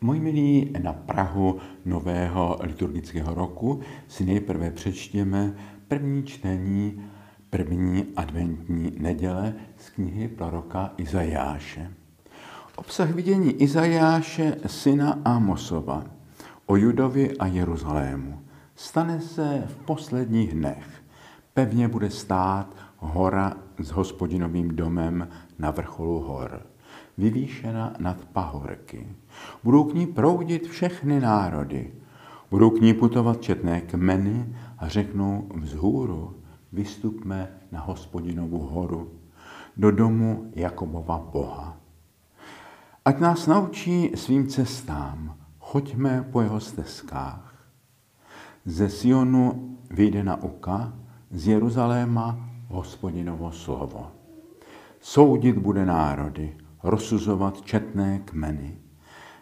Moji milí, na Prahu nového liturgického roku si nejprve přečtěme první čtení první adventní neděle z knihy proroka Izajáše. Obsah vidění Izajáše, syna Amosova, o Judovi a Jeruzalému. Stane se v posledních dnech. Pevně bude stát hora s hospodinovým domem na vrcholu hor, vyvýšena nad pahorky. Budou k ní proudit všechny národy. Budou k ní putovat četné kmeny a řeknou vzhůru, vystupme na hospodinovu horu, do domu Jakobova Boha. Ať nás naučí svým cestám, choďme po jeho stezkách. Ze Sionu vyjde nauka, z Jeruzaléma hospodinovo slovo. Soudit bude národy, rozsuzovat četné kmeny,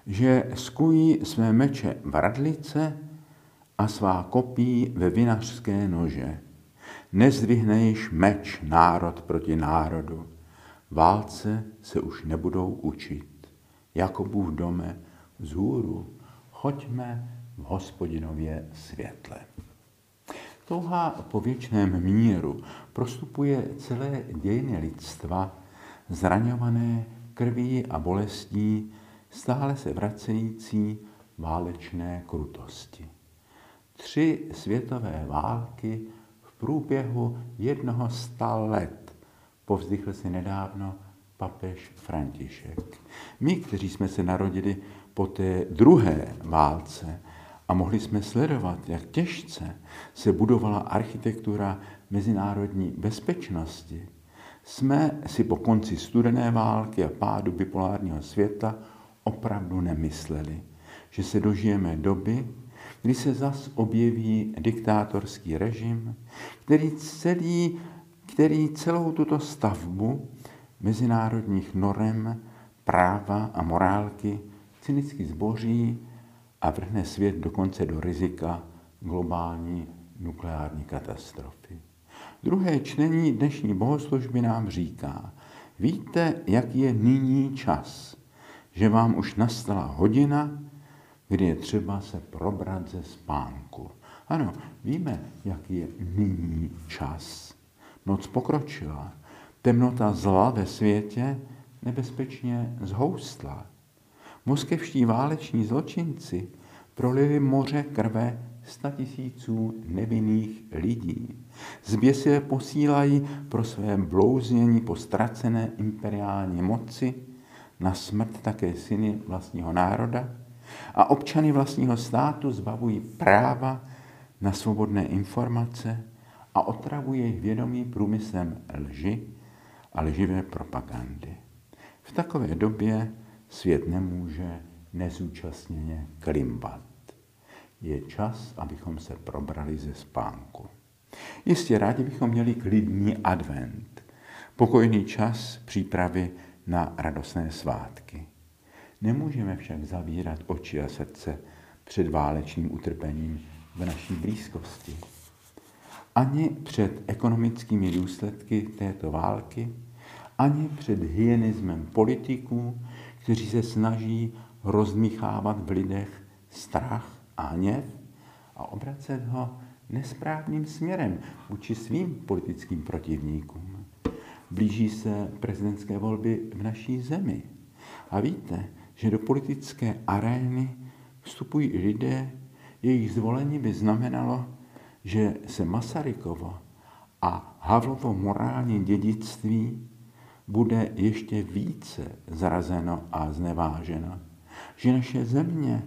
že skují své meče v radlice a svá kopí ve vinařské nože. Nezdvihne již meč národ proti národu. Válce se už nebudou učit. Jakobův dome vzhůru, choďme v hospodinově světle. Touha po věčném míru prostupuje celé dějiny lidstva, zraňované krví a bolestí, stále se vracející válečné krutosti. Tři světové války v průběhu jednoho sta let povzdychl si nedávno papež František. My, kteří jsme se narodili po té druhé válce a mohli jsme sledovat, jak těžce se budovala architektura mezinárodní bezpečnosti, jsme si po konci studené války a pádu bipolárního světa opravdu nemysleli, že se dožijeme doby, kdy se zas objeví diktátorský režim, který, celý, který celou tuto stavbu mezinárodních norem, práva a morálky cynicky zboří a vrhne svět dokonce do rizika globální nukleární katastrofy. Druhé čtení dnešní bohoslužby nám říká, víte, jaký je nyní čas, že vám už nastala hodina, kdy je třeba se probrat ze spánku. Ano, víme, jaký je nyní čas. Noc pokročila, temnota zla ve světě nebezpečně zhoustla. Moskevští váleční zločinci prolili moře krve statisíců nevinných lidí. Zběsile posílají pro své blouznění po ztracené imperiální moci na smrt také syny vlastního národa a občany vlastního státu zbavují práva na svobodné informace a otravuje jejich vědomí průmyslem lži a lživé propagandy. V takové době svět nemůže nezúčastněně klimbat. Je čas, abychom se probrali ze spánku. Jistě rádi bychom měli klidný advent, pokojný čas přípravy na radostné svátky. Nemůžeme však zavírat oči a srdce před válečným utrpením v naší blízkosti. Ani před ekonomickými důsledky této války, ani před hyenismem politiků, kteří se snaží rozmíchávat v lidech strach a hněv a obracet ho nesprávným směrem vůči svým politickým protivníkům. Blíží se prezidentské volby v naší zemi. A víte, že do politické arény vstupují lidé, jejich zvolení by znamenalo, že se Masarykovo a Havlovo morální dědictví bude ještě více zrazeno a zneváženo. Že naše země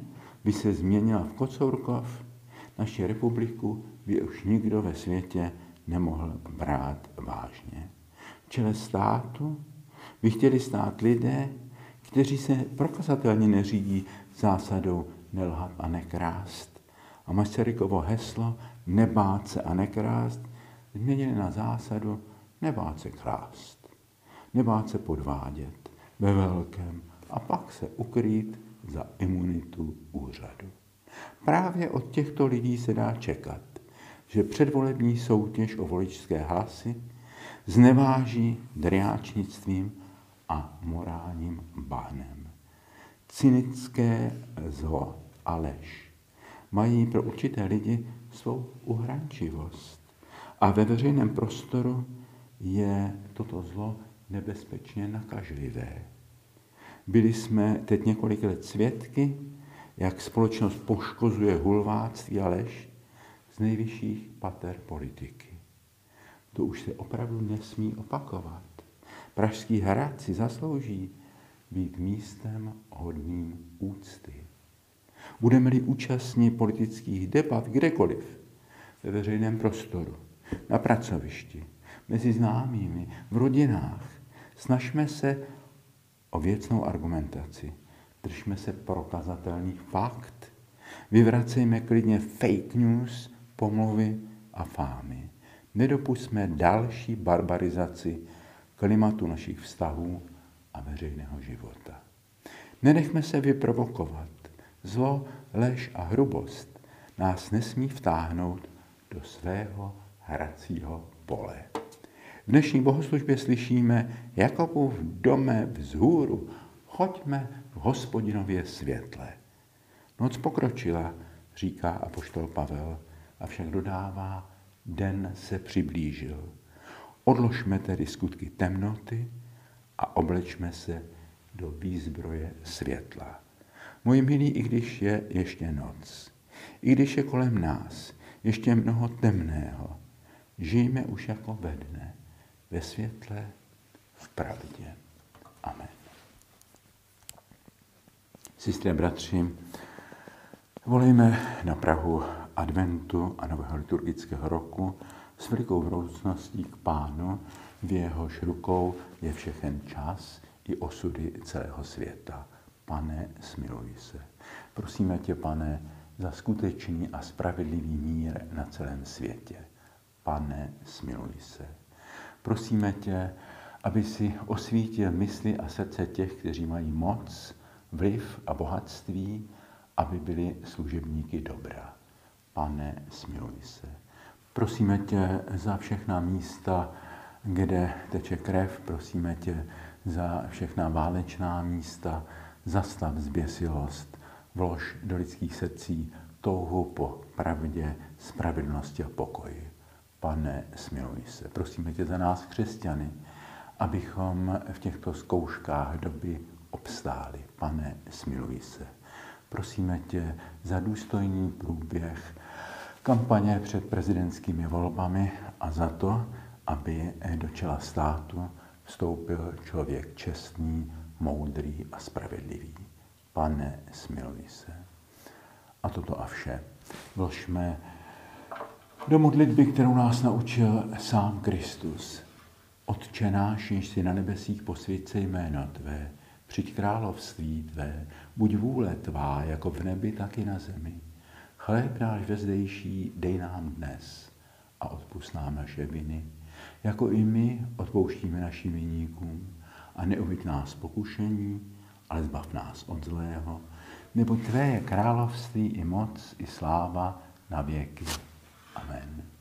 by se změnila v Kocourkov, naši republiku by už nikdo ve světě nemohl brát vážně. V čele státu by chtěli stát lidé, kteří se prokazatelně neřídí zásadou nelhat a nekrást. A Masarykovo heslo nebát se a nekrást změnili na zásadu nebát se krást, nebát se podvádět ve velkém a pak se ukrýt za imunitu úřadu. Právě od těchto lidí se dá čekat, že předvolební soutěž o voličské hlasy zneváží driáčnictvím a morálním bahnem. cynické zlo a lež mají pro určité lidi svou uhrančivost. A ve veřejném prostoru je toto zlo nebezpečně nakažlivé. Byli jsme teď několik let svědky, jak společnost poškozuje hulváctví a lež z nejvyšších pater politiky. To už se opravdu nesmí opakovat. Pražský hrad si zaslouží být místem hodným úcty. Budeme-li účastní politických debat kdekoliv, ve veřejném prostoru, na pracovišti, mezi známými, v rodinách, snažme se o věcnou argumentaci. Držme se prokazatelných fakt. Vyvracejme klidně fake news, pomluvy a fámy. Nedopustme další barbarizaci klimatu našich vztahů a veřejného života. Nenechme se vyprovokovat. Zlo, lež a hrubost nás nesmí vtáhnout do svého hracího pole. V dnešní bohoslužbě slyšíme Jakobův dome vzhůru, choďme v hospodinově světle. Noc pokročila, říká apoštol Pavel, avšak dodává, den se přiblížil. Odložme tedy skutky temnoty a oblečme se do výzbroje světla. Moji milí, i když je ještě noc, i když je kolem nás ještě mnoho temného, žijme už jako ve dne, ve světle, v pravdě. Amen. Sestry bratři, volejme na Prahu adventu a nového liturgického roku s velikou vroucností k Pánu, v jehož rukou je všechen čas i osudy celého světa. Pane, smiluj se. Prosíme tě, pane, za skutečný a spravedlivý mír na celém světě. Pane, smiluj se. Prosíme tě, aby si osvítil mysli a srdce těch, kteří mají moc, vliv a bohatství, aby byli služebníky dobra. Pane, smiluj se. Prosíme tě za všechna místa, kde teče krev, prosíme tě za všechna válečná místa, zastav zběsilost, vlož do lidských srdcí touhu po pravdě, spravedlnosti a pokoji. Pane, smiluj se. Prosíme tě za nás, křesťany, abychom v těchto zkouškách doby obstáli. Pane, smiluj se. Prosíme tě za důstojný průběh kampaně před prezidentskými volbami a za to, aby do čela státu vstoupil člověk čestný, moudrý a spravedlivý. Pane, smiluj se. A toto a vše vložme do modlitby, kterou nás naučil sám Kristus. Otče náš, jež si na nebesích posvědce jméno Tvé, přijď království Tvé, buď vůle Tvá, jako v nebi, tak i na zemi. Chléb náš vezdejší dej nám dnes a odpust nám naše viny, jako i my odpouštíme našim viníkům a neuviď nás pokušení, ale zbav nás od zlého, nebo Tvé je království i moc, i sláva na věky. Amen.